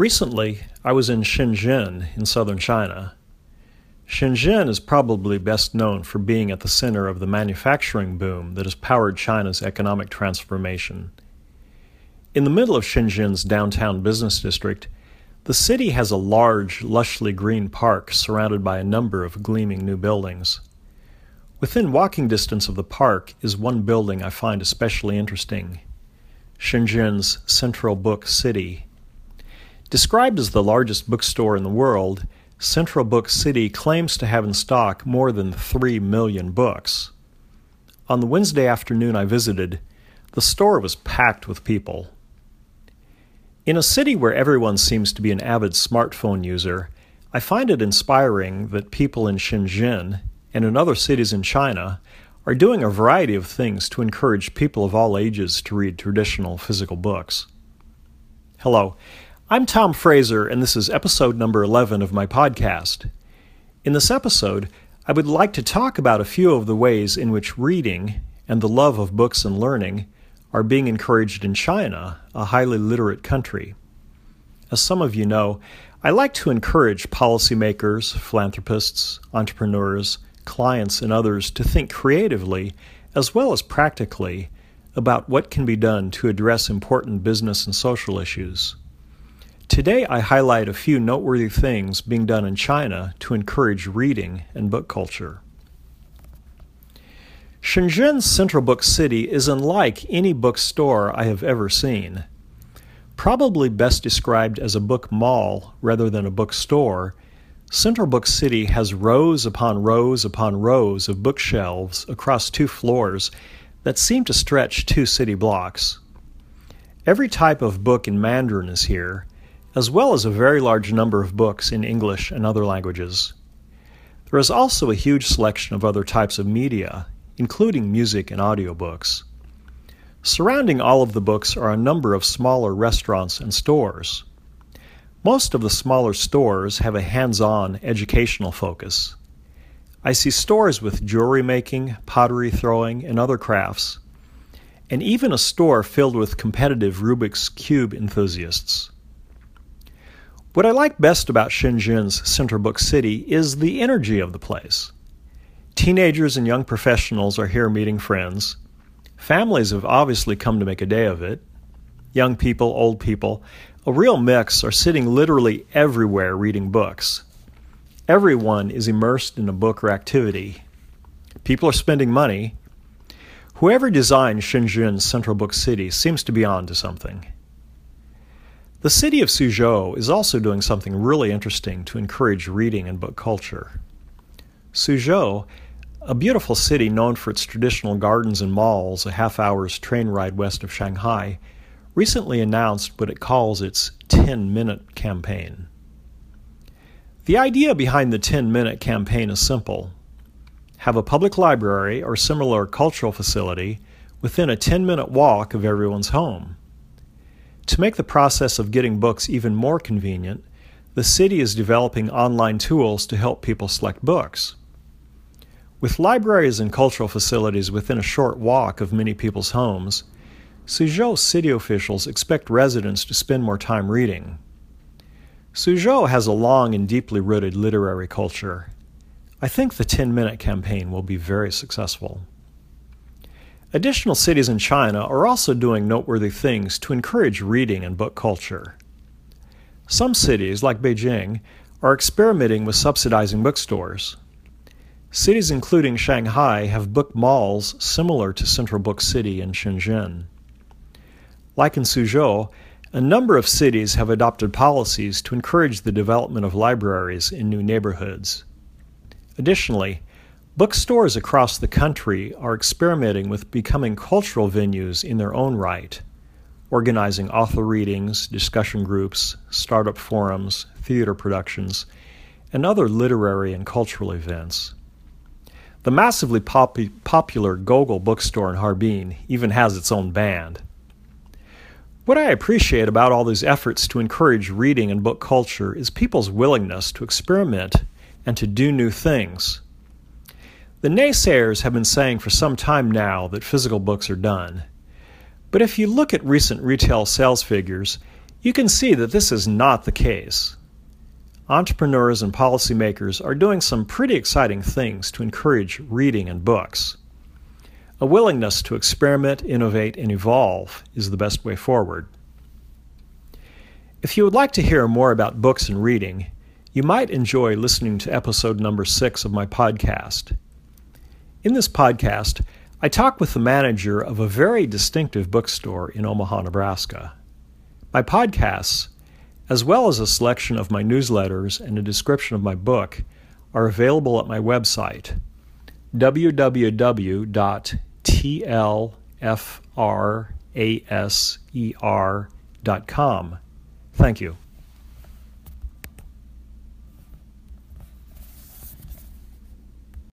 Recently, I was in Shenzhen in southern China. Shenzhen is probably best known for being at the center of the manufacturing boom that has powered China's economic transformation. In the middle of Shenzhen's downtown business district, the city has a large, lushly green park surrounded by a number of gleaming new buildings. Within walking distance of the park is one building I find especially interesting Shenzhen's Central Book City. Described as the largest bookstore in the world, Central Book City claims to have in stock more than 3 million books. On the Wednesday afternoon I visited, the store was packed with people. In a city where everyone seems to be an avid smartphone user, I find it inspiring that people in Shenzhen and in other cities in China are doing a variety of things to encourage people of all ages to read traditional physical books. Hello, I'm Tom Fraser, and this is episode number 11 of my podcast. In this episode, I would like to talk about a few of the ways in which reading and the love of books and learning are being encouraged in China, a highly literate country. As some of you know, I like to encourage policymakers, philanthropists, entrepreneurs, clients, and others to think creatively as well as practically about what can be done to address important business and social issues. Today, I highlight a few noteworthy things being done in China to encourage reading and book culture. Shenzhen's Central Book City is unlike any bookstore I have ever seen. Probably best described as a book mall rather than a bookstore, Central Book City has rows upon rows upon rows of bookshelves across two floors that seem to stretch two city blocks. Every type of book in Mandarin is here, as well as a very large number of books in English and other languages. There is also a huge selection of other types of media, including music and audiobooks. Surrounding all of the books are a number of smaller restaurants and stores. Most of the smaller stores have a hands on educational focus. I see stores with jewelry making, pottery throwing, and other crafts, and even a store filled with competitive Rubik's Cube enthusiasts. What I like best about Shenzhen's Central Book City is the energy of the place. Teenagers and young professionals are here meeting friends. Families have obviously come to make a day of it. Young people, old people, a real mix are sitting literally everywhere reading books. Everyone is immersed in a book or activity. People are spending money. Whoever designed Shenzhen's Central Book City seems to be on to something. The city of Suzhou is also doing something really interesting to encourage reading and book culture. Suzhou, a beautiful city known for its traditional gardens and malls, a half hour's train ride west of Shanghai, recently announced what it calls its 10 minute campaign. The idea behind the 10 minute campaign is simple have a public library or similar cultural facility within a 10 minute walk of everyone's home. To make the process of getting books even more convenient, the city is developing online tools to help people select books. With libraries and cultural facilities within a short walk of many people's homes, Suzhou city officials expect residents to spend more time reading. Suzhou has a long and deeply rooted literary culture. I think the 10 minute campaign will be very successful. Additional cities in China are also doing noteworthy things to encourage reading and book culture. Some cities, like Beijing, are experimenting with subsidizing bookstores. Cities including Shanghai have book malls similar to Central Book City in Shenzhen. Like in Suzhou, a number of cities have adopted policies to encourage the development of libraries in new neighborhoods. Additionally, Bookstores across the country are experimenting with becoming cultural venues in their own right, organizing author readings, discussion groups, startup forums, theater productions, and other literary and cultural events. The massively pop- popular Gogol bookstore in Harbin even has its own band. What I appreciate about all these efforts to encourage reading and book culture is people's willingness to experiment and to do new things. The naysayers have been saying for some time now that physical books are done. But if you look at recent retail sales figures, You can see that this is not the case. Entrepreneurs and policymakers are doing some pretty exciting things to encourage reading and books. A willingness to experiment, innovate, and evolve is the best way forward. If you would like to hear more about books and reading, you might enjoy listening to episode number six of my podcast. In this podcast, I talk with the manager of a very distinctive bookstore in Omaha, Nebraska. My podcasts, as well as a selection of my newsletters and a description of my book, are available at my website, www.tlfraser.com. Thank you.